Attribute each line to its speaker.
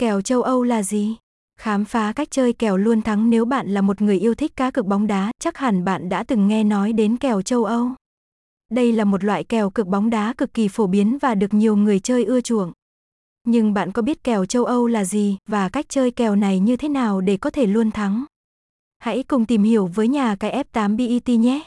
Speaker 1: Kèo châu Âu là gì? Khám phá cách chơi kèo luôn thắng nếu bạn là một người yêu thích cá cược bóng đá, chắc hẳn bạn đã từng nghe nói đến kèo châu Âu. Đây là một loại kèo cược bóng đá cực kỳ phổ biến và được nhiều người chơi ưa chuộng. Nhưng bạn có biết kèo châu Âu là gì và cách chơi kèo này như thế nào để có thể luôn thắng? Hãy cùng tìm hiểu với nhà cái F8 BET nhé.